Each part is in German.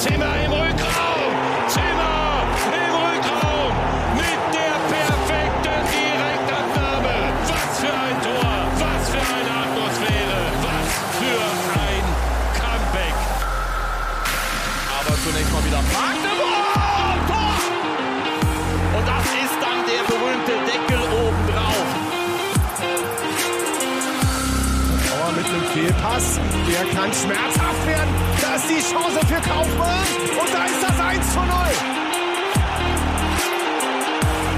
Zimmer im Rückraum. Zimmer im Rückraum. Mit der perfekten Direktabnahme. Was für ein Tor. Was für eine Atmosphäre. Was für ein Comeback. Aber zunächst mal wieder Magdeburg. Tor! Und das ist dann der berühmte Deckel obendrauf. Bauer mit einem Fehlpass. Der kann schmerzhaft werden. Ist die Chance für Kaufmann. Und da ist das 1 zu 0.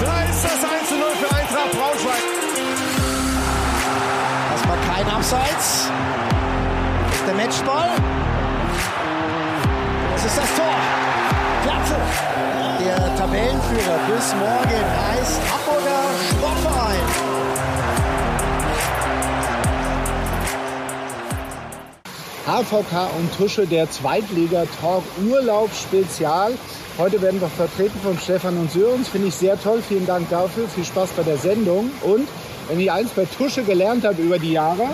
Da ist das 1 zu 0 für Eintracht Braunschweig. Erstmal kein Abseits. Das der Matchball. Das ist das Tor. Platze. Der Tabellenführer bis morgen heißt Hamburger Sportverein. HVK und Tusche, der Zweitliga-Talk Urlaub Spezial. Heute werden wir vertreten von Stefan und Sörens. Finde ich sehr toll. Vielen Dank dafür. Viel Spaß bei der Sendung. Und wenn ich eins bei Tusche gelernt habe über die Jahre,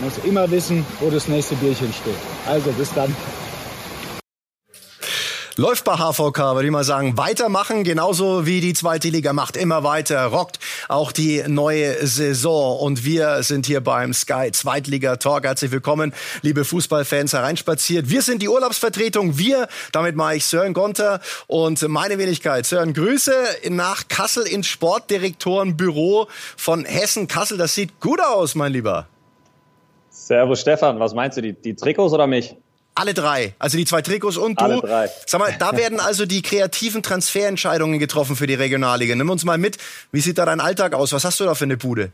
muss immer wissen, wo das nächste Bierchen steht. Also bis dann. Läuft bei HVK, würde ich mal sagen. Weitermachen, genauso wie die zweite Liga macht. Immer weiter, rockt auch die neue Saison. Und wir sind hier beim Sky Zweitliga Talk. Herzlich willkommen, liebe Fußballfans, hereinspaziert. Wir sind die Urlaubsvertretung. Wir, damit mache ich Sören Gonter und meine Wenigkeit. Sören, Grüße nach Kassel ins Sportdirektorenbüro von Hessen. Kassel, das sieht gut aus, mein Lieber. Servus Stefan, was meinst du, die, die Trikots oder mich? Alle drei. Also die zwei Trikots und du. Alle drei. Sag mal, da werden also die kreativen Transferentscheidungen getroffen für die Regionalliga. Nimm uns mal mit. Wie sieht da dein Alltag aus? Was hast du da für eine Bude?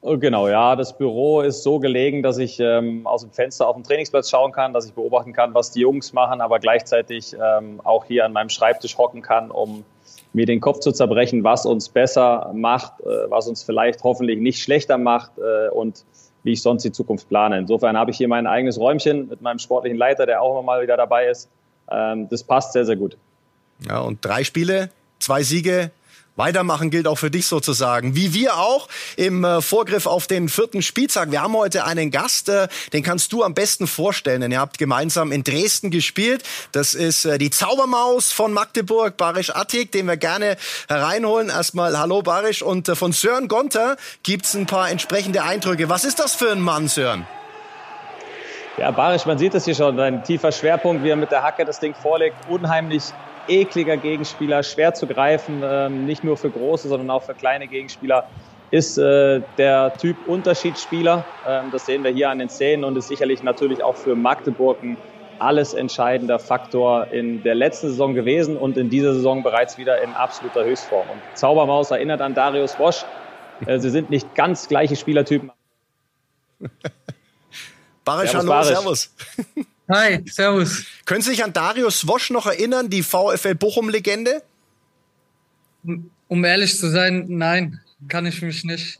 Oh, Genau, ja, das Büro ist so gelegen, dass ich ähm, aus dem Fenster auf den Trainingsplatz schauen kann, dass ich beobachten kann, was die Jungs machen, aber gleichzeitig ähm, auch hier an meinem Schreibtisch hocken kann, um mir den Kopf zu zerbrechen, was uns besser macht, äh, was uns vielleicht hoffentlich nicht schlechter macht äh, und wie ich sonst die Zukunft plane. Insofern habe ich hier mein eigenes Räumchen mit meinem sportlichen Leiter, der auch immer mal wieder dabei ist. Ähm, das passt sehr, sehr gut. Ja, und drei Spiele, zwei Siege. Weitermachen gilt auch für dich sozusagen. Wie wir auch im äh, Vorgriff auf den vierten Spieltag. Wir haben heute einen Gast, äh, den kannst du am besten vorstellen, denn ihr habt gemeinsam in Dresden gespielt. Das ist äh, die Zaubermaus von Magdeburg, Barisch Attik, den wir gerne hereinholen. Erstmal hallo Barisch und von Sören Gonter gibt's ein paar entsprechende Eindrücke. Was ist das für ein Mann, Sören? Ja, Barisch, man sieht es hier schon, ein tiefer Schwerpunkt, wie er mit der Hacke das Ding vorlegt. Unheimlich ekliger Gegenspieler, schwer zu greifen, ähm, nicht nur für große, sondern auch für kleine Gegenspieler. Ist äh, der Typ Unterschiedsspieler. Ähm, das sehen wir hier an den Szenen und ist sicherlich natürlich auch für Magdeburg ein alles entscheidender Faktor in der letzten Saison gewesen und in dieser Saison bereits wieder in absoluter Höchstform. Und Zaubermaus erinnert an Darius Wosch. Äh, sie sind nicht ganz gleiche Spielertypen. Barisch, hallo, Barisch. servus. Hi, servus. Können Sie sich an Darius Wosch noch erinnern, die VfL Bochum-Legende? Um ehrlich zu sein, nein, kann ich mich nicht.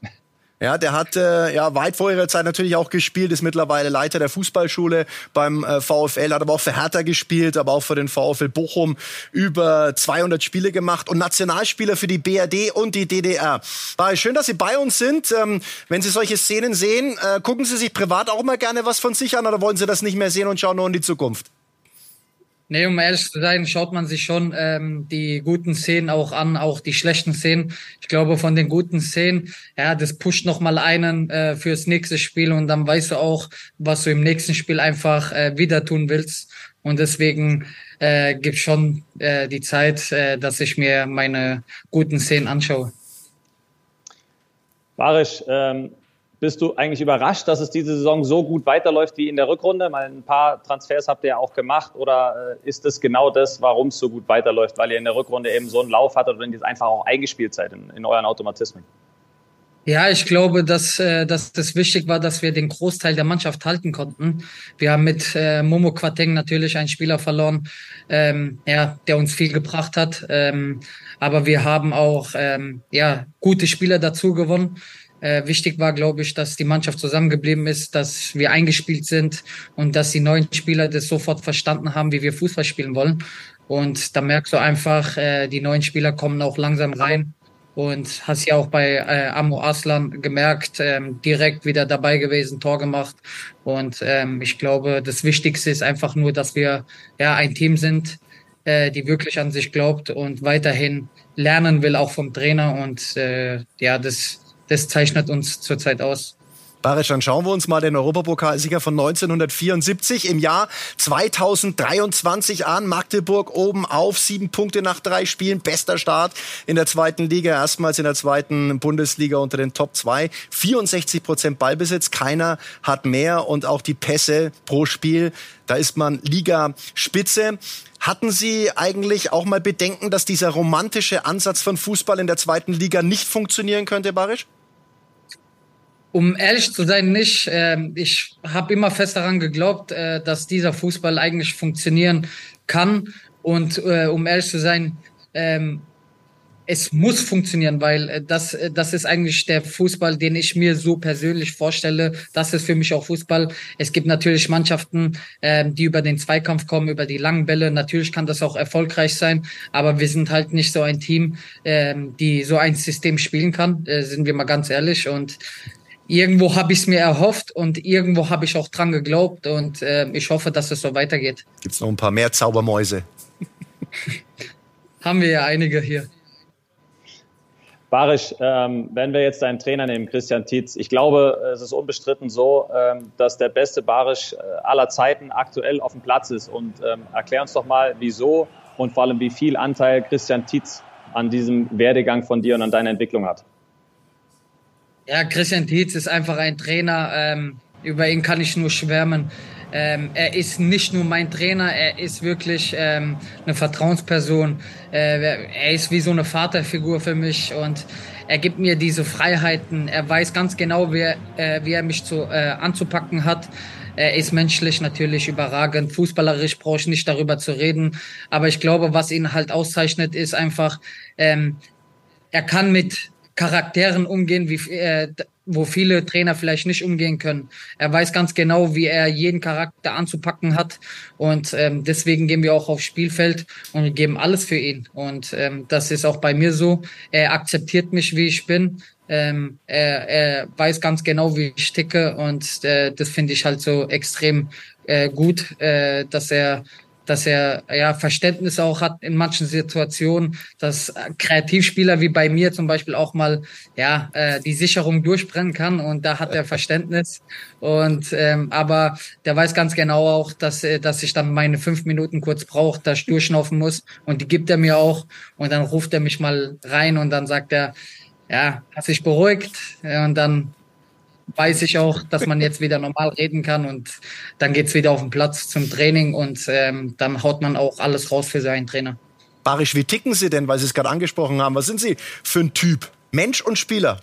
Ja, der hat äh, ja weit vor ihrer Zeit natürlich auch gespielt, ist mittlerweile Leiter der Fußballschule beim äh, VfL, hat aber auch für Hertha gespielt, aber auch für den VfL Bochum über 200 Spiele gemacht und Nationalspieler für die BRD und die DDR. War schön, dass Sie bei uns sind. Ähm, wenn Sie solche Szenen sehen, äh, gucken Sie sich privat auch mal gerne was von sich an oder wollen Sie das nicht mehr sehen und schauen nur in die Zukunft? Nee, um ehrlich zu sein, schaut man sich schon ähm, die guten Szenen auch an, auch die schlechten Szenen. Ich glaube, von den guten Szenen, ja, das pusht noch mal einen äh, fürs nächste Spiel und dann weißt du auch, was du im nächsten Spiel einfach äh, wieder tun willst. Und deswegen äh, gibt schon äh, die Zeit, äh, dass ich mir meine guten Szenen anschaue. Barisch, ähm, bist du eigentlich überrascht, dass es diese Saison so gut weiterläuft wie in der Rückrunde? Mal ein paar Transfers habt ihr ja auch gemacht. Oder äh, ist es genau das, warum es so gut weiterläuft? Weil ihr in der Rückrunde eben so einen Lauf hattet und jetzt einfach auch eingespielt seid in, in euren Automatismen? Ja, ich glaube, dass, äh, dass das wichtig war, dass wir den Großteil der Mannschaft halten konnten. Wir haben mit äh, Momo Quateng natürlich einen Spieler verloren, ähm, ja, der uns viel gebracht hat. Ähm, aber wir haben auch ähm, ja, gute Spieler dazu gewonnen. Äh, wichtig war, glaube ich, dass die Mannschaft zusammengeblieben ist, dass wir eingespielt sind und dass die neuen Spieler das sofort verstanden haben, wie wir Fußball spielen wollen. Und da merkst du einfach, äh, die neuen Spieler kommen auch langsam rein. Und hast ja auch bei äh, Amo Aslan gemerkt, ähm, direkt wieder dabei gewesen, Tor gemacht. Und ähm, ich glaube, das Wichtigste ist einfach nur, dass wir ja ein Team sind, äh, die wirklich an sich glaubt und weiterhin lernen will, auch vom Trainer. Und äh, ja, das, das zeichnet uns zurzeit aus. Barisch, dann schauen wir uns mal den Europapokalsieger von 1974 im Jahr 2023 an. Magdeburg oben auf, sieben Punkte nach drei Spielen, bester Start in der zweiten Liga, erstmals in der zweiten Bundesliga unter den Top 2. 64 Prozent Ballbesitz, keiner hat mehr und auch die Pässe pro Spiel, da ist man Liga-Spitze. Hatten Sie eigentlich auch mal Bedenken, dass dieser romantische Ansatz von Fußball in der zweiten Liga nicht funktionieren könnte, Barisch? Um ehrlich zu sein, nicht. Ähm, ich habe immer fest daran geglaubt, äh, dass dieser Fußball eigentlich funktionieren kann. Und äh, um ehrlich zu sein, ähm, es muss funktionieren, weil äh, das, das ist eigentlich der Fußball, den ich mir so persönlich vorstelle. Das ist für mich auch Fußball. Es gibt natürlich Mannschaften, äh, die über den Zweikampf kommen, über die langen Bälle. Natürlich kann das auch erfolgreich sein, aber wir sind halt nicht so ein Team, äh, die so ein System spielen kann, äh, sind wir mal ganz ehrlich. Und irgendwo habe ich es mir erhofft und irgendwo habe ich auch dran geglaubt und äh, ich hoffe, dass es so weitergeht. Gibt es noch ein paar mehr Zaubermäuse? Haben wir ja einige hier. Barisch, ähm, wenn wir jetzt einen Trainer nehmen, Christian Tietz, ich glaube, es ist unbestritten so, ähm, dass der beste Barisch äh, aller Zeiten aktuell auf dem Platz ist. Und ähm, erklär uns doch mal, wieso und vor allem, wie viel Anteil Christian Tietz an diesem Werdegang von dir und an deiner Entwicklung hat. Ja, Christian Tietz ist einfach ein Trainer. Ähm, über ihn kann ich nur schwärmen. Ähm, er ist nicht nur mein Trainer, er ist wirklich ähm, eine Vertrauensperson. Äh, er ist wie so eine Vaterfigur für mich und er gibt mir diese Freiheiten. Er weiß ganz genau, wie er, äh, wie er mich zu, äh, anzupacken hat. Er ist menschlich natürlich überragend. Fußballerisch brauche ich nicht darüber zu reden. Aber ich glaube, was ihn halt auszeichnet, ist einfach, ähm, er kann mit Charakteren umgehen, wie, äh, wo viele Trainer vielleicht nicht umgehen können. Er weiß ganz genau, wie er jeden Charakter anzupacken hat und ähm, deswegen gehen wir auch aufs Spielfeld und geben alles für ihn. Und ähm, das ist auch bei mir so. Er akzeptiert mich, wie ich bin. Ähm, er, er weiß ganz genau, wie ich ticke und äh, das finde ich halt so extrem äh, gut, äh, dass er dass er ja Verständnis auch hat in manchen Situationen, dass Kreativspieler wie bei mir zum Beispiel auch mal ja äh, die Sicherung durchbrennen kann und da hat er Verständnis. Und ähm, aber der weiß ganz genau auch, dass äh, dass ich dann meine fünf Minuten kurz brauche, dass ich durchschnaufen muss. Und die gibt er mir auch. Und dann ruft er mich mal rein und dann sagt er ja, hast dich beruhigt? Und dann weiß ich auch, dass man jetzt wieder normal reden kann und dann geht's wieder auf den Platz zum Training und ähm, dann haut man auch alles raus für seinen Trainer. Barisch, wie ticken Sie denn, weil Sie es gerade angesprochen haben? Was sind Sie für ein Typ? Mensch und Spieler?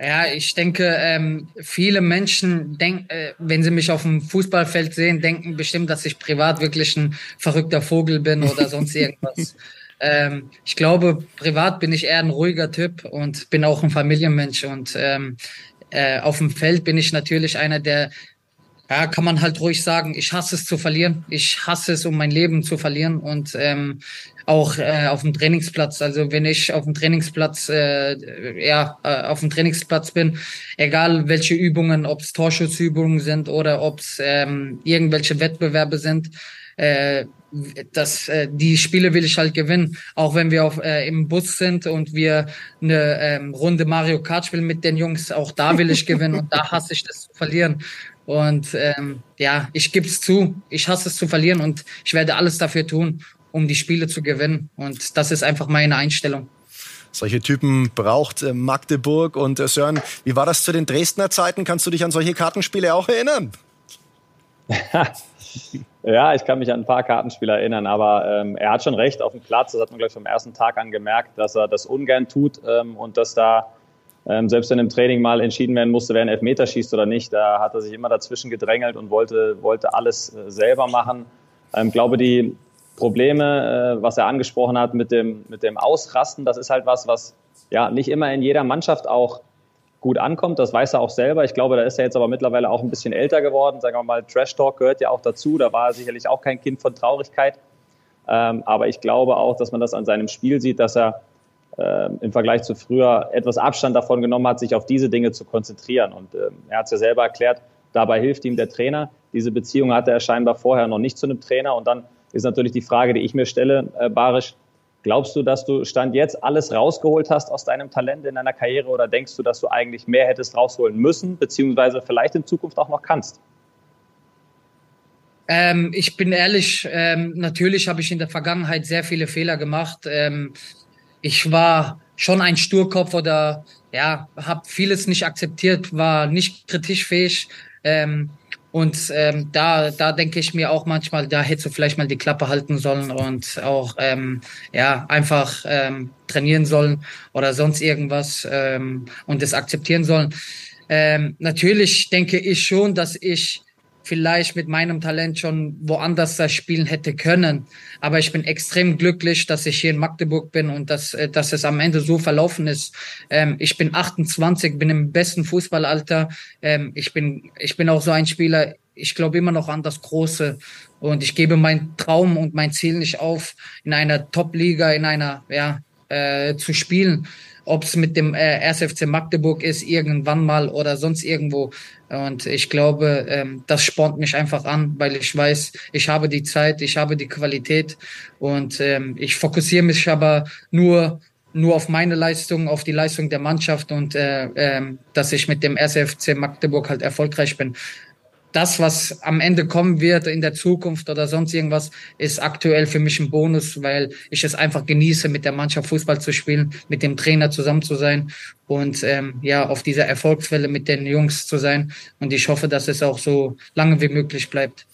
Ja, ich denke, ähm, viele Menschen denken, äh, wenn sie mich auf dem Fußballfeld sehen, denken bestimmt, dass ich privat wirklich ein verrückter Vogel bin oder sonst irgendwas. ähm, ich glaube, privat bin ich eher ein ruhiger Typ und bin auch ein Familienmensch und ähm, äh, auf dem Feld bin ich natürlich einer, der, ja, kann man halt ruhig sagen, ich hasse es zu verlieren. Ich hasse es, um mein Leben zu verlieren. Und ähm, auch äh, auf dem Trainingsplatz. Also wenn ich auf dem Trainingsplatz, äh, ja, äh, auf dem Trainingsplatz bin, egal welche Übungen, ob es Torschussübungen sind oder ob es ähm, irgendwelche Wettbewerbe sind, äh, das, äh, die Spiele will ich halt gewinnen. Auch wenn wir auf, äh, im Bus sind und wir eine ähm, Runde Mario Kart spielen mit den Jungs, auch da will ich gewinnen und da hasse ich das zu verlieren. Und ähm, ja, ich gebe es zu, ich hasse es zu verlieren und ich werde alles dafür tun, um die Spiele zu gewinnen. Und das ist einfach meine Einstellung. Solche Typen braucht äh, Magdeburg und äh, Sören, wie war das zu den Dresdner Zeiten? Kannst du dich an solche Kartenspiele auch erinnern? Ja, ich kann mich an ein paar Kartenspiele erinnern, aber ähm, er hat schon recht auf dem Platz. Das hat man gleich vom ersten Tag an gemerkt, dass er das ungern tut ähm, und dass da ähm, selbst wenn im Training mal entschieden werden musste, wer einen Elfmeter schießt oder nicht, da hat er sich immer dazwischen gedrängelt und wollte, wollte alles äh, selber machen. Ich ähm, glaube, die Probleme, äh, was er angesprochen hat mit dem, mit dem Ausrasten, das ist halt was, was ja nicht immer in jeder Mannschaft auch gut ankommt. Das weiß er auch selber. Ich glaube, da ist er jetzt aber mittlerweile auch ein bisschen älter geworden. Sagen wir mal, Trash Talk gehört ja auch dazu. Da war er sicherlich auch kein Kind von Traurigkeit. Ähm, aber ich glaube auch, dass man das an seinem Spiel sieht, dass er äh, im Vergleich zu früher etwas Abstand davon genommen hat, sich auf diese Dinge zu konzentrieren. Und äh, er hat es ja selber erklärt, dabei hilft ihm der Trainer. Diese Beziehung hatte er scheinbar vorher noch nicht zu einem Trainer. Und dann ist natürlich die Frage, die ich mir stelle, äh, Barisch, glaubst du, dass du Stand jetzt alles rausgeholt hast aus deinem Talent in deiner Karriere oder denkst du, dass du eigentlich mehr hättest rausholen müssen, beziehungsweise vielleicht in Zukunft auch noch kannst? Ähm, ich bin ehrlich, ähm, natürlich habe ich in der Vergangenheit sehr viele Fehler gemacht. Ähm, ich war schon ein Sturkopf oder ja, habe vieles nicht akzeptiert, war nicht kritisch fähig. Ähm, und ähm, da, da denke ich mir auch manchmal, da hättest du vielleicht mal die Klappe halten sollen und auch ähm, ja einfach ähm, trainieren sollen oder sonst irgendwas ähm, und das akzeptieren sollen. Ähm, natürlich denke ich schon, dass ich vielleicht mit meinem Talent schon woanders das spielen hätte können. Aber ich bin extrem glücklich, dass ich hier in Magdeburg bin und dass, äh, dass es am Ende so verlaufen ist. Ähm, ich bin 28, bin im besten Fußballalter. Ähm, ich bin, ich bin auch so ein Spieler, ich glaube immer noch an das Große und ich gebe meinen Traum und mein Ziel nicht auf, in einer Top-Liga, in einer, ja, äh, zu spielen ob es mit dem äh, RSFC Magdeburg ist, irgendwann mal oder sonst irgendwo. Und ich glaube, ähm, das spornt mich einfach an, weil ich weiß, ich habe die Zeit, ich habe die Qualität und ähm, ich fokussiere mich aber nur nur auf meine Leistung, auf die Leistung der Mannschaft und äh, äh, dass ich mit dem RSFC Magdeburg halt erfolgreich bin das, was am Ende kommen wird in der Zukunft oder sonst irgendwas, ist aktuell für mich ein Bonus, weil ich es einfach genieße, mit der Mannschaft Fußball zu spielen, mit dem Trainer zusammen zu sein und ähm, ja, auf dieser Erfolgswelle mit den Jungs zu sein. Und ich hoffe, dass es auch so lange wie möglich bleibt.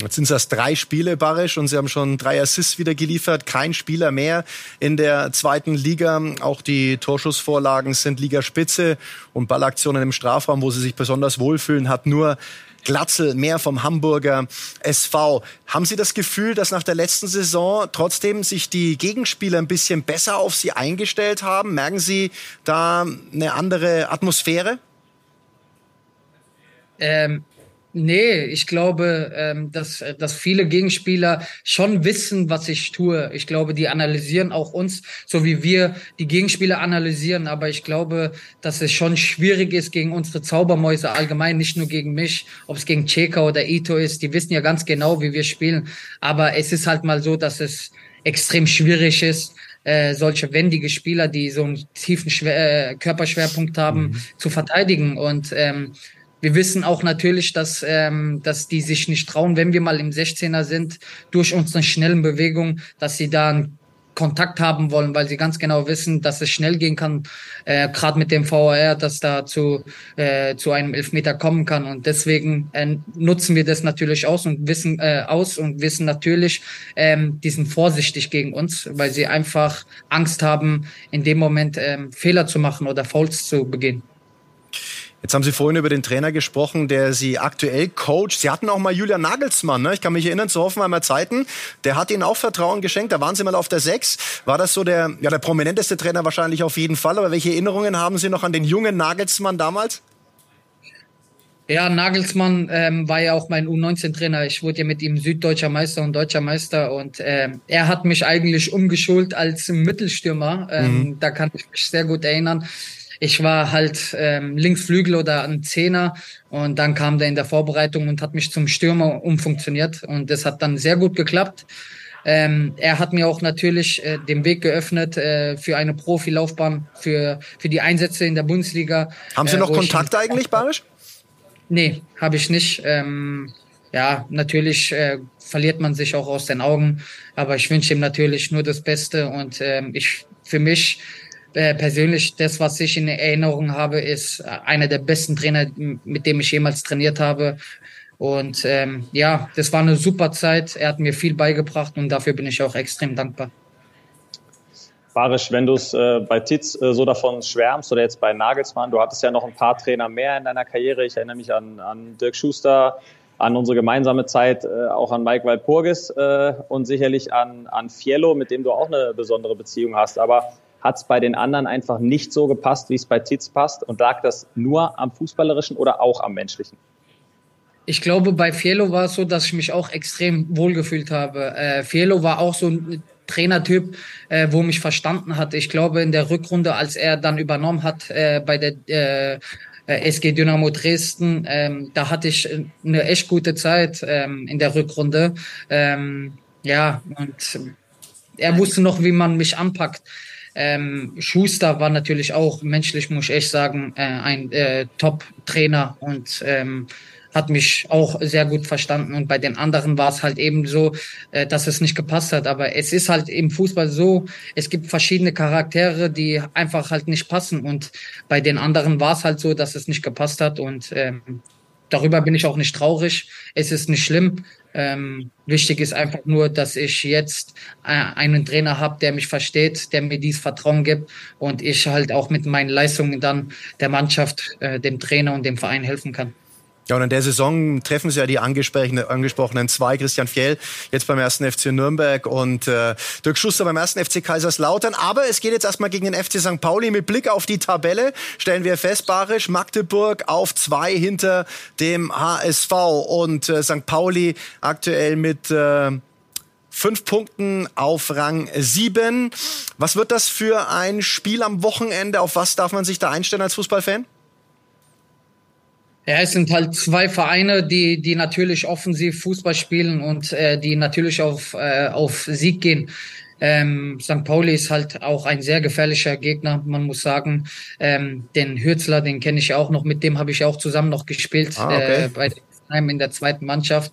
Jetzt sind es erst drei Spiele, Barisch, und Sie haben schon drei Assists wieder geliefert. Kein Spieler mehr in der zweiten Liga. Auch die Torschussvorlagen sind Ligaspitze und Ballaktionen im Strafraum, wo Sie sich besonders wohlfühlen, hat nur Glatzel, mehr vom Hamburger SV. Haben Sie das Gefühl, dass nach der letzten Saison trotzdem sich die Gegenspieler ein bisschen besser auf Sie eingestellt haben? Merken Sie da eine andere Atmosphäre? Ähm, Nee, ich glaube, ähm, dass, dass viele Gegenspieler schon wissen, was ich tue. Ich glaube, die analysieren auch uns, so wie wir die Gegenspieler analysieren. Aber ich glaube, dass es schon schwierig ist gegen unsere Zaubermäuse allgemein, nicht nur gegen mich, ob es gegen Cheka oder Ito ist. Die wissen ja ganz genau, wie wir spielen. Aber es ist halt mal so, dass es extrem schwierig ist, äh, solche wendige Spieler, die so einen tiefen Schwer äh, Körperschwerpunkt haben, mhm. zu verteidigen. Und ähm, wir wissen auch natürlich, dass, ähm, dass die sich nicht trauen, wenn wir mal im 16er sind, durch unsere schnellen Bewegungen, dass sie da einen Kontakt haben wollen, weil sie ganz genau wissen, dass es schnell gehen kann, äh, gerade mit dem VAR, dass da zu, äh, zu einem Elfmeter kommen kann. Und deswegen äh, nutzen wir das natürlich aus und wissen äh, aus und wissen natürlich, ähm, die sind vorsichtig gegen uns, weil sie einfach Angst haben, in dem Moment ähm, Fehler zu machen oder Fouls zu begehen. Jetzt haben Sie vorhin über den Trainer gesprochen, der Sie aktuell coacht. Sie hatten auch mal Julian Nagelsmann, ne? ich kann mich erinnern, zu Hoffenheimer Zeiten. Der hat Ihnen auch Vertrauen geschenkt, da waren Sie mal auf der Sechs. War das so der, ja, der prominenteste Trainer wahrscheinlich auf jeden Fall, aber welche Erinnerungen haben Sie noch an den jungen Nagelsmann damals? Ja, Nagelsmann ähm, war ja auch mein U19-Trainer. Ich wurde ja mit ihm süddeutscher Meister und deutscher Meister und ähm, er hat mich eigentlich umgeschult als Mittelstürmer. Ähm, mhm. Da kann ich mich sehr gut erinnern. Ich war halt ähm, Linksflügel oder ein Zehner und dann kam der in der Vorbereitung und hat mich zum Stürmer umfunktioniert und das hat dann sehr gut geklappt. Ähm, er hat mir auch natürlich äh, den Weg geöffnet äh, für eine Profilaufbahn, für, für die Einsätze in der Bundesliga. Haben Sie äh, noch Kontakt eigentlich, Barisch? Nee, habe ich nicht. Ähm, ja, natürlich äh, verliert man sich auch aus den Augen, aber ich wünsche ihm natürlich nur das Beste und ähm, ich für mich äh, persönlich das, was ich in Erinnerung habe, ist einer der besten Trainer, mit dem ich jemals trainiert habe. Und ähm, ja, das war eine super Zeit. Er hat mir viel beigebracht und dafür bin ich auch extrem dankbar. Barisch, wenn du es äh, bei Titz äh, so davon schwärmst oder jetzt bei Nagelsmann, du hattest ja noch ein paar Trainer mehr in deiner Karriere. Ich erinnere mich an, an Dirk Schuster, an unsere gemeinsame Zeit, äh, auch an Mike Walpurgis äh, und sicherlich an, an Fiello, mit dem du auch eine besondere Beziehung hast. Aber hat es bei den anderen einfach nicht so gepasst, wie es bei Titz passt? Und lag das nur am Fußballerischen oder auch am Menschlichen? Ich glaube, bei Fielo war es so, dass ich mich auch extrem wohlgefühlt habe. Äh, Fielo war auch so Trainertyp, äh, wo mich verstanden hat. Ich glaube, in der Rückrunde, als er dann übernommen hat äh, bei der äh, SG Dynamo Dresden, ähm, da hatte ich eine echt gute Zeit ähm, in der Rückrunde. Ähm, ja, und er wusste noch, wie man mich anpackt. Ähm, Schuster war natürlich auch menschlich, muss ich echt sagen, äh, ein äh, Top-Trainer und ähm, hat mich auch sehr gut verstanden. Und bei den anderen war es halt eben so, äh, dass es nicht gepasst hat. Aber es ist halt im Fußball so, es gibt verschiedene Charaktere, die einfach halt nicht passen. Und bei den anderen war es halt so, dass es nicht gepasst hat. Und ähm, darüber bin ich auch nicht traurig. Es ist nicht schlimm. Ähm, wichtig ist einfach nur, dass ich jetzt äh, einen Trainer habe, der mich versteht, der mir dieses Vertrauen gibt und ich halt auch mit meinen Leistungen dann der Mannschaft, äh, dem Trainer und dem Verein helfen kann. Ja, und in der Saison treffen sie ja die angesprochenen zwei, Christian Fjell jetzt beim ersten FC Nürnberg und äh, Dirk Schuster beim ersten FC Kaiserslautern. Aber es geht jetzt erstmal gegen den FC St. Pauli. Mit Blick auf die Tabelle stellen wir fest, Barisch, Magdeburg auf zwei hinter dem HSV und äh, St. Pauli aktuell mit äh, fünf Punkten auf Rang sieben. Was wird das für ein Spiel am Wochenende? Auf was darf man sich da einstellen als Fußballfan? Ja, es sind halt zwei Vereine, die, die natürlich offensiv Fußball spielen und äh, die natürlich auf, äh, auf Sieg gehen. Ähm, St. Pauli ist halt auch ein sehr gefährlicher Gegner, man muss sagen. Ähm, den Hürzler, den kenne ich auch noch, mit dem habe ich auch zusammen noch gespielt ah, okay. äh, bei Heim in der zweiten Mannschaft.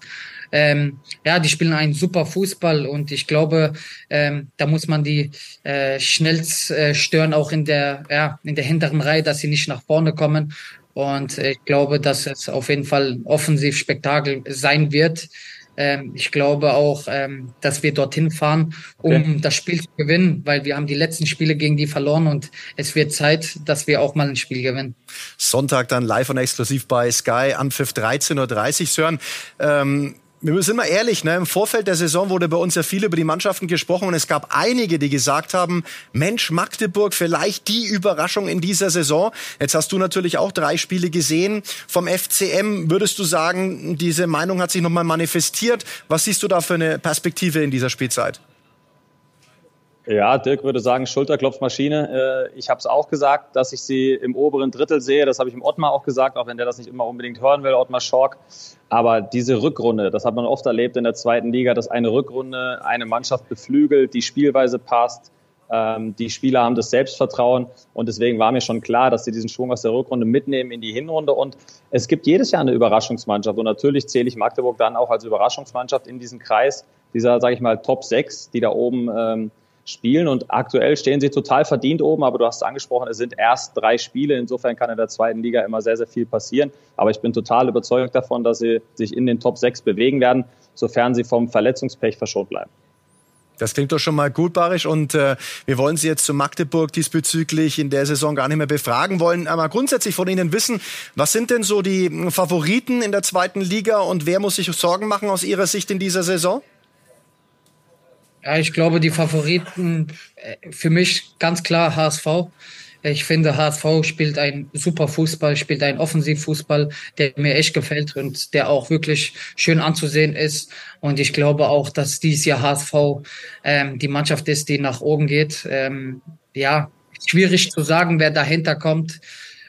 Ähm, ja, die spielen einen super Fußball und ich glaube, ähm, da muss man die äh, schnell äh, stören, auch in der, ja, in der hinteren Reihe, dass sie nicht nach vorne kommen. Und ich glaube, dass es auf jeden Fall ein Offensivspektakel sein wird. Ähm, ich glaube auch, ähm, dass wir dorthin fahren, um okay. das Spiel zu gewinnen, weil wir haben die letzten Spiele gegen die verloren und es wird Zeit, dass wir auch mal ein Spiel gewinnen. Sonntag dann live und exklusiv bei Sky, Anpfiff 13.30 Uhr. Sören, ähm, wir sind mal ehrlich, ne? im Vorfeld der Saison wurde bei uns ja viel über die Mannschaften gesprochen und es gab einige, die gesagt haben, Mensch, Magdeburg, vielleicht die Überraschung in dieser Saison. Jetzt hast du natürlich auch drei Spiele gesehen vom FCM. Würdest du sagen, diese Meinung hat sich nochmal manifestiert? Was siehst du da für eine Perspektive in dieser Spielzeit? Ja, Dirk würde sagen, Schulterklopfmaschine. Äh, ich habe es auch gesagt, dass ich sie im oberen Drittel sehe. Das habe ich im Ottmar auch gesagt, auch wenn der das nicht immer unbedingt hören will, Ottmar Schork. Aber diese Rückrunde, das hat man oft erlebt in der zweiten Liga, dass eine Rückrunde eine Mannschaft beflügelt, die Spielweise passt, ähm, die Spieler haben das Selbstvertrauen und deswegen war mir schon klar, dass sie diesen Schwung aus der Rückrunde mitnehmen in die Hinrunde und es gibt jedes Jahr eine Überraschungsmannschaft und natürlich zähle ich Magdeburg dann auch als Überraschungsmannschaft in diesen Kreis dieser, sage ich mal, Top 6, die da oben ähm, spielen. Und aktuell stehen sie total verdient oben, aber du hast es angesprochen, es sind erst drei Spiele. Insofern kann in der zweiten Liga immer sehr, sehr viel passieren. Aber ich bin total überzeugt davon, dass sie sich in den Top 6 bewegen werden, sofern sie vom Verletzungspech verschont bleiben. Das klingt doch schon mal gut, Barisch. Und äh, wir wollen Sie jetzt zu Magdeburg diesbezüglich in der Saison gar nicht mehr befragen wollen. Aber grundsätzlich von Ihnen wissen, was sind denn so die Favoriten in der zweiten Liga und wer muss sich Sorgen machen aus Ihrer Sicht in dieser Saison? Ja, ich glaube, die Favoriten äh, für mich ganz klar HSV. Ich finde, HSV spielt ein super Fußball, spielt einen Offensivfußball, der mir echt gefällt und der auch wirklich schön anzusehen ist. Und ich glaube auch, dass dieses Jahr HSV ähm, die Mannschaft ist, die nach oben geht. Ähm, ja, schwierig zu sagen, wer dahinter kommt.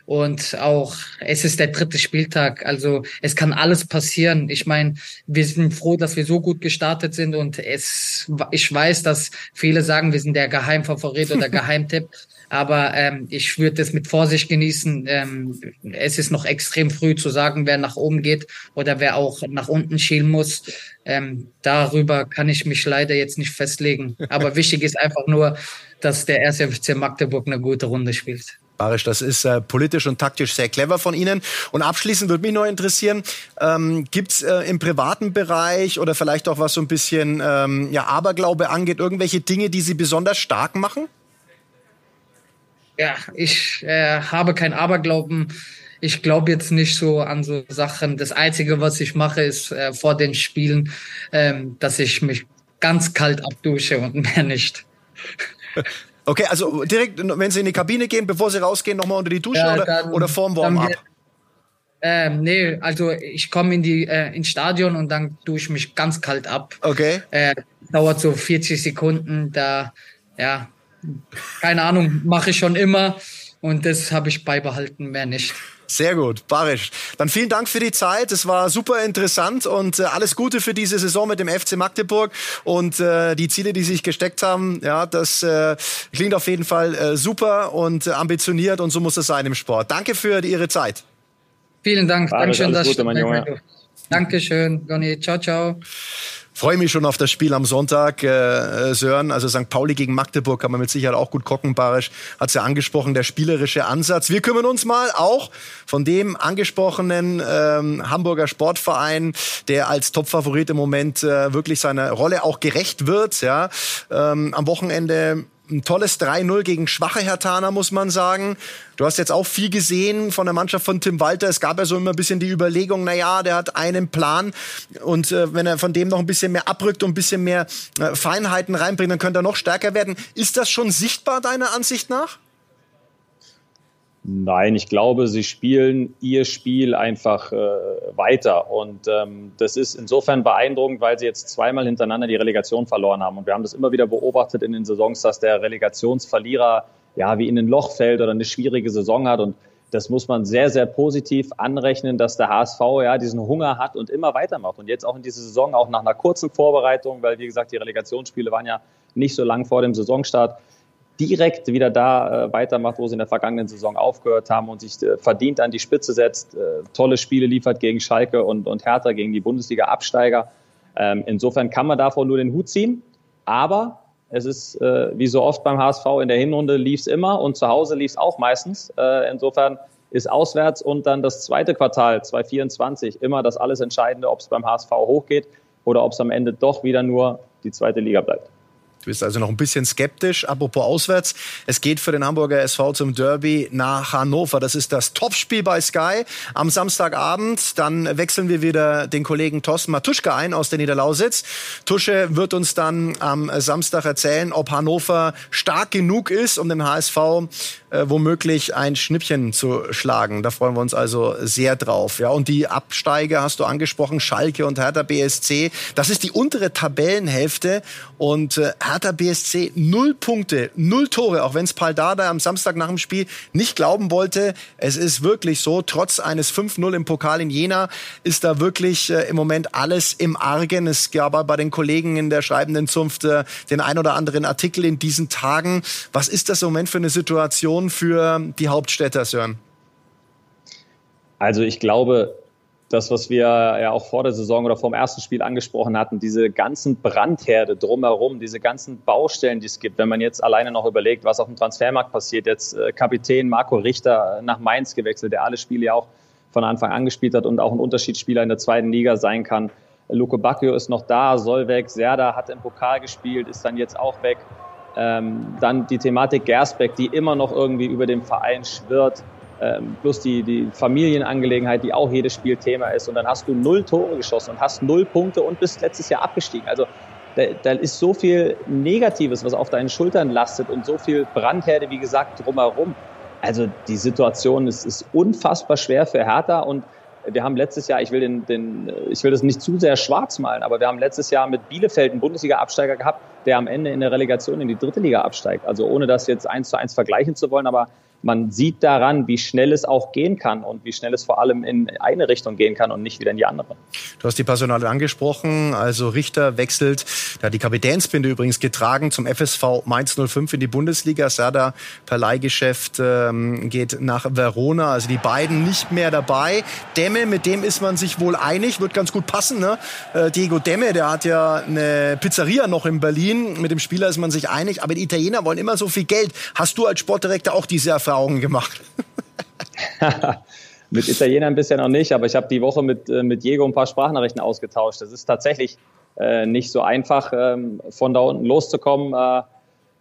Und auch, es ist der dritte Spieltag. Also es kann alles passieren. Ich meine, wir sind froh, dass wir so gut gestartet sind. Und es, ich weiß, dass viele sagen, wir sind der Geheimfavorit oder Geheimtipp. Aber ähm, ich würde es mit Vorsicht genießen. Ähm, es ist noch extrem früh zu sagen, wer nach oben geht oder wer auch nach unten schielen muss. Ähm, darüber kann ich mich leider jetzt nicht festlegen. Aber wichtig ist einfach nur, dass der erste FC Magdeburg eine gute Runde spielt. Barisch, das ist äh, politisch und taktisch sehr clever von Ihnen. Und abschließend würde mich noch interessieren, ähm, gibt es äh, im privaten Bereich oder vielleicht auch was so ein bisschen ähm, ja, Aberglaube angeht, irgendwelche Dinge, die Sie besonders stark machen? Ja, ich äh, habe kein Aberglauben. Ich glaube jetzt nicht so an so Sachen. Das Einzige, was ich mache, ist äh, vor den Spielen, ähm, dass ich mich ganz kalt abdusche und mehr nicht. Okay, also direkt, wenn Sie in die Kabine gehen, bevor Sie rausgehen, nochmal unter die Dusche ja, oder, oder vorm Warm-up? Ähm, nee, also ich komme in die äh, ins Stadion und dann tue ich mich ganz kalt ab. Okay. Äh, dauert so 40 Sekunden. Da, ja, keine Ahnung, mache ich schon immer und das habe ich beibehalten, mehr nicht. Sehr gut, Barisch. Dann vielen Dank für die Zeit. Es war super interessant und äh, alles Gute für diese Saison mit dem FC Magdeburg und äh, die Ziele, die Sie sich gesteckt haben. Ja, das äh, klingt auf jeden Fall äh, super und äh, ambitioniert und so muss es sein im Sport. Danke für die, Ihre Zeit. Vielen Dank. Barisch, Dankeschön, alles dass Gute, mein Junge. Dankeschön, Ronny. Ciao, ciao. Freue mich schon auf das Spiel am Sonntag, äh, Sören. Also St. Pauli gegen Magdeburg kann man mit Sicherheit auch gut gucken. Barisch hat es ja angesprochen, der spielerische Ansatz. Wir kümmern uns mal auch von dem angesprochenen ähm, Hamburger Sportverein, der als Topfavorit im Moment äh, wirklich seiner Rolle auch gerecht wird. Ja, ähm, am Wochenende ein tolles 3-0 gegen schwache Hertaner, muss man sagen. Du hast jetzt auch viel gesehen von der Mannschaft von Tim Walter. Es gab ja so immer ein bisschen die Überlegung, na ja, der hat einen Plan und äh, wenn er von dem noch ein bisschen mehr abrückt und ein bisschen mehr äh, Feinheiten reinbringt, dann könnte er noch stärker werden. Ist das schon sichtbar deiner Ansicht nach? Nein, ich glaube, sie spielen ihr Spiel einfach äh, weiter. Und ähm, das ist insofern beeindruckend, weil sie jetzt zweimal hintereinander die Relegation verloren haben. Und wir haben das immer wieder beobachtet in den Saisons, dass der Relegationsverlierer ja wie in ein Loch fällt oder eine schwierige Saison hat. Und das muss man sehr, sehr positiv anrechnen, dass der HSV ja diesen Hunger hat und immer weitermacht. Und jetzt auch in dieser Saison, auch nach einer kurzen Vorbereitung, weil wie gesagt, die Relegationsspiele waren ja nicht so lang vor dem Saisonstart, direkt wieder da äh, weitermacht, wo sie in der vergangenen Saison aufgehört haben und sich äh, verdient an die Spitze setzt, äh, tolle Spiele liefert gegen Schalke und, und Hertha, gegen die Bundesliga-Absteiger. Ähm, insofern kann man davor nur den Hut ziehen, aber es ist äh, wie so oft beim HSV in der Hinrunde lief es immer und zu Hause lief es auch meistens. Äh, insofern ist auswärts und dann das zweite Quartal 2024 immer das alles Entscheidende, ob es beim HSV hochgeht oder ob es am Ende doch wieder nur die zweite Liga bleibt. Du bist also noch ein bisschen skeptisch. Apropos auswärts. Es geht für den Hamburger SV zum Derby nach Hannover. Das ist das Topspiel bei Sky am Samstagabend. Dann wechseln wir wieder den Kollegen Thorsten Matuschka ein aus der Niederlausitz. Tusche wird uns dann am Samstag erzählen, ob Hannover stark genug ist, um den HSV äh, womöglich ein Schnippchen zu schlagen. Da freuen wir uns also sehr drauf. Ja, und die Absteiger hast du angesprochen, Schalke und Hertha BSC. Das ist die untere Tabellenhälfte und äh, BSC null Punkte, null Tore, auch wenn es Paul Dada am Samstag nach dem Spiel nicht glauben wollte. Es ist wirklich so, trotz eines 5-0 im Pokal in Jena ist da wirklich äh, im Moment alles im Argen. Es gab bei den Kollegen in der schreibenden Zunft äh, den ein oder anderen Artikel in diesen Tagen. Was ist das im Moment für eine Situation für die Hauptstädter, Sören? Also ich glaube, das, was wir ja auch vor der Saison oder vor dem ersten Spiel angesprochen hatten, diese ganzen Brandherde drumherum, diese ganzen Baustellen, die es gibt, wenn man jetzt alleine noch überlegt, was auf dem Transfermarkt passiert, jetzt äh, Kapitän Marco Richter nach Mainz gewechselt, der alle Spiele ja auch von Anfang an gespielt hat und auch ein Unterschiedsspieler in der zweiten Liga sein kann. Luke Bacchio ist noch da, soll weg, Serda hat im Pokal gespielt, ist dann jetzt auch weg. Ähm, dann die Thematik Gersbeck, die immer noch irgendwie über dem Verein schwirrt ähm, plus die, die Familienangelegenheit, die auch jedes Spiel Thema ist. Und dann hast du null Tore geschossen und hast null Punkte und bist letztes Jahr abgestiegen. Also da, da ist so viel Negatives, was auf deinen Schultern lastet und so viel Brandherde, wie gesagt, drumherum. Also die Situation ist, ist unfassbar schwer für Hertha und wir haben letztes Jahr, ich will, den, den, ich will das nicht zu sehr schwarz malen, aber wir haben letztes Jahr mit Bielefeld einen Bundesliga-Absteiger gehabt, der am Ende in der Relegation in die dritte Liga absteigt. Also ohne das jetzt eins zu eins vergleichen zu wollen, aber man sieht daran, wie schnell es auch gehen kann und wie schnell es vor allem in eine Richtung gehen kann und nicht wieder in die andere. Du hast die Personale angesprochen. Also Richter wechselt, da hat die Kapitänsbinde übrigens getragen zum FSV Mainz 05 in die Bundesliga. Sada per Leihgeschäft ähm, geht nach Verona. Also die beiden nicht mehr dabei. Demme, mit dem ist man sich wohl einig, wird ganz gut passen. Ne? Äh, Diego Demme, der hat ja eine Pizzeria noch in Berlin. Mit dem Spieler ist man sich einig. Aber die Italiener wollen immer so viel Geld. Hast du als Sportdirektor auch diese Erfahrungen gemacht? mit Italienern bisher noch nicht, aber ich habe die Woche mit, äh, mit Diego ein paar Sprachnachrichten ausgetauscht. Das ist tatsächlich äh, nicht so einfach, ähm, von da unten loszukommen. Äh,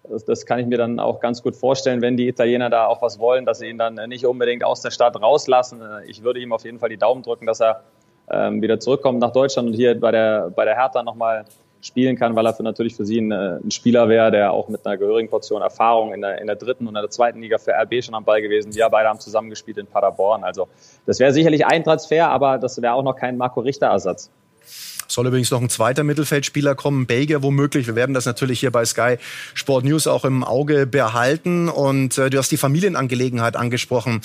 das, das, kann ich mir dann auch ganz gut vorstellen, wenn die Italiener da auch was wollen, dass sie ihn dann nicht unbedingt aus der Stadt rauslassen. Äh, ich würde ihm auf jeden Fall die Daumen drücken, dass er ähm, wieder zurückkommt nach Deutschland und hier bei der, bei der Hertha nochmal spielen kann, weil er für natürlich für sie ein, äh, ein Spieler wäre, der auch mit einer gehörigen Portion Erfahrung in der, in der dritten und in der zweiten Liga für RB schon am Ball gewesen. Wir beide haben zusammengespielt in Paderborn. Also das wäre sicherlich ein Transfer, aber das wäre auch noch kein Marco Richter-Ersatz. Soll übrigens noch ein zweiter Mittelfeldspieler kommen, Belgier womöglich. Wir werden das natürlich hier bei Sky Sport News auch im Auge behalten. Und äh, du hast die Familienangelegenheit angesprochen.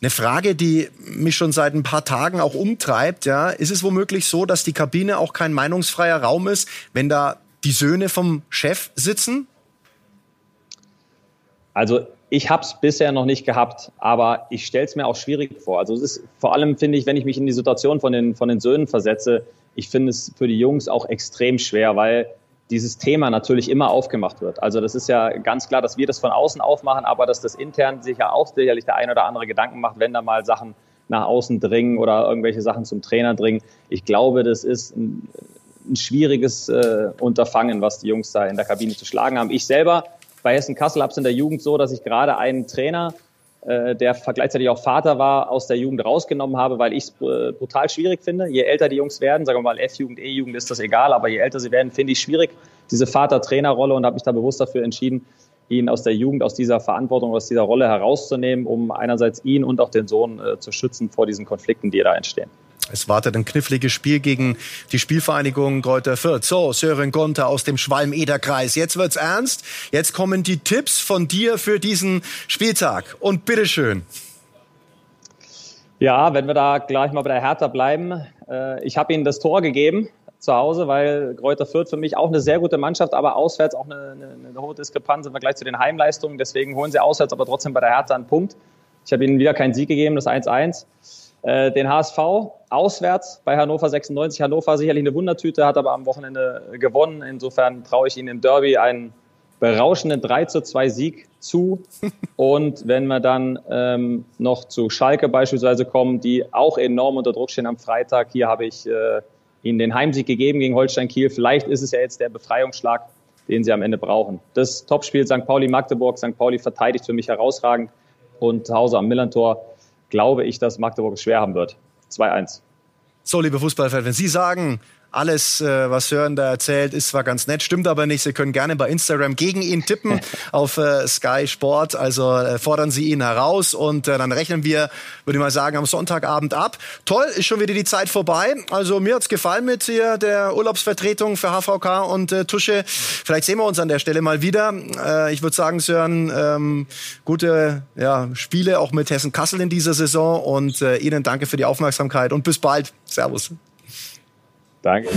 Eine Frage, die mich schon seit ein paar Tagen auch umtreibt, ja, ist es womöglich so, dass die Kabine auch kein meinungsfreier Raum ist, wenn da die Söhne vom Chef sitzen? Also ich habe es bisher noch nicht gehabt, aber ich stelle es mir auch schwierig vor. Also es ist vor allem finde ich, wenn ich mich in die Situation von den von den Söhnen versetze, ich finde es für die Jungs auch extrem schwer, weil dieses Thema natürlich immer aufgemacht wird. Also das ist ja ganz klar, dass wir das von außen aufmachen, aber dass das intern sicher auch sicherlich der ein oder andere Gedanken macht, wenn da mal Sachen nach außen dringen oder irgendwelche Sachen zum Trainer dringen. Ich glaube, das ist ein, ein schwieriges äh, Unterfangen, was die Jungs da in der Kabine zu schlagen haben. Ich selber bei Hessen Kassel habe es in der Jugend so, dass ich gerade einen Trainer äh, der gleichzeitig auch Vater war, aus der Jugend rausgenommen habe, weil ich es äh, brutal schwierig finde. Je älter die Jungs werden, sagen wir mal F-Jugend, E-Jugend, ist das egal, aber je älter sie werden, finde ich schwierig, diese Vater-Trainer-Rolle und habe mich da bewusst dafür entschieden, ihn aus der Jugend, aus dieser Verantwortung, aus dieser Rolle herauszunehmen, um einerseits ihn und auch den Sohn äh, zu schützen vor diesen Konflikten, die da entstehen. Es wartet ein kniffliges Spiel gegen die Spielvereinigung Kräuter Fürth. So, Sören Gonter aus dem Schwalm-Eder-Kreis. Jetzt wird's ernst. Jetzt kommen die Tipps von dir für diesen Spieltag. Und bitteschön. Ja, wenn wir da gleich mal bei der Hertha bleiben. Äh, ich habe ihnen das Tor gegeben zu Hause, weil Kräuter Fürth für mich auch eine sehr gute Mannschaft, aber auswärts auch eine, eine, eine hohe Diskrepanz im Vergleich zu den Heimleistungen. Deswegen holen sie auswärts aber trotzdem bei der Hertha einen Punkt. Ich habe ihnen wieder keinen Sieg gegeben, das 1-1. Äh, den HSV auswärts bei Hannover 96. Hannover sicherlich eine Wundertüte, hat aber am Wochenende gewonnen. Insofern traue ich ihnen im Derby einen berauschenden 3 zu 2 Sieg zu. Und wenn wir dann ähm, noch zu Schalke beispielsweise kommen, die auch enorm unter Druck stehen am Freitag, hier habe ich äh, ihnen den Heimsieg gegeben gegen Holstein Kiel. Vielleicht ist es ja jetzt der Befreiungsschlag, den sie am Ende brauchen. Das Topspiel St. Pauli Magdeburg. St. Pauli verteidigt für mich herausragend und zu Hause am Millantor glaube ich, dass Magdeburg es schwer haben wird. 2-1. So, liebe Fußballfans, wenn Sie sagen, alles, äh, was Sören da erzählt, ist zwar ganz nett, stimmt aber nicht. Sie können gerne bei Instagram gegen ihn tippen auf äh, Sky Sport. Also äh, fordern Sie ihn heraus und äh, dann rechnen wir, würde ich mal sagen, am Sonntagabend ab. Toll, ist schon wieder die Zeit vorbei. Also mir hat's gefallen mit hier der Urlaubsvertretung für HVK und äh, Tusche. Vielleicht sehen wir uns an der Stelle mal wieder. Äh, ich würde sagen, Sören, ähm, gute ja, Spiele auch mit Hessen Kassel in dieser Saison und äh, Ihnen danke für die Aufmerksamkeit und bis bald. Servus. Danke.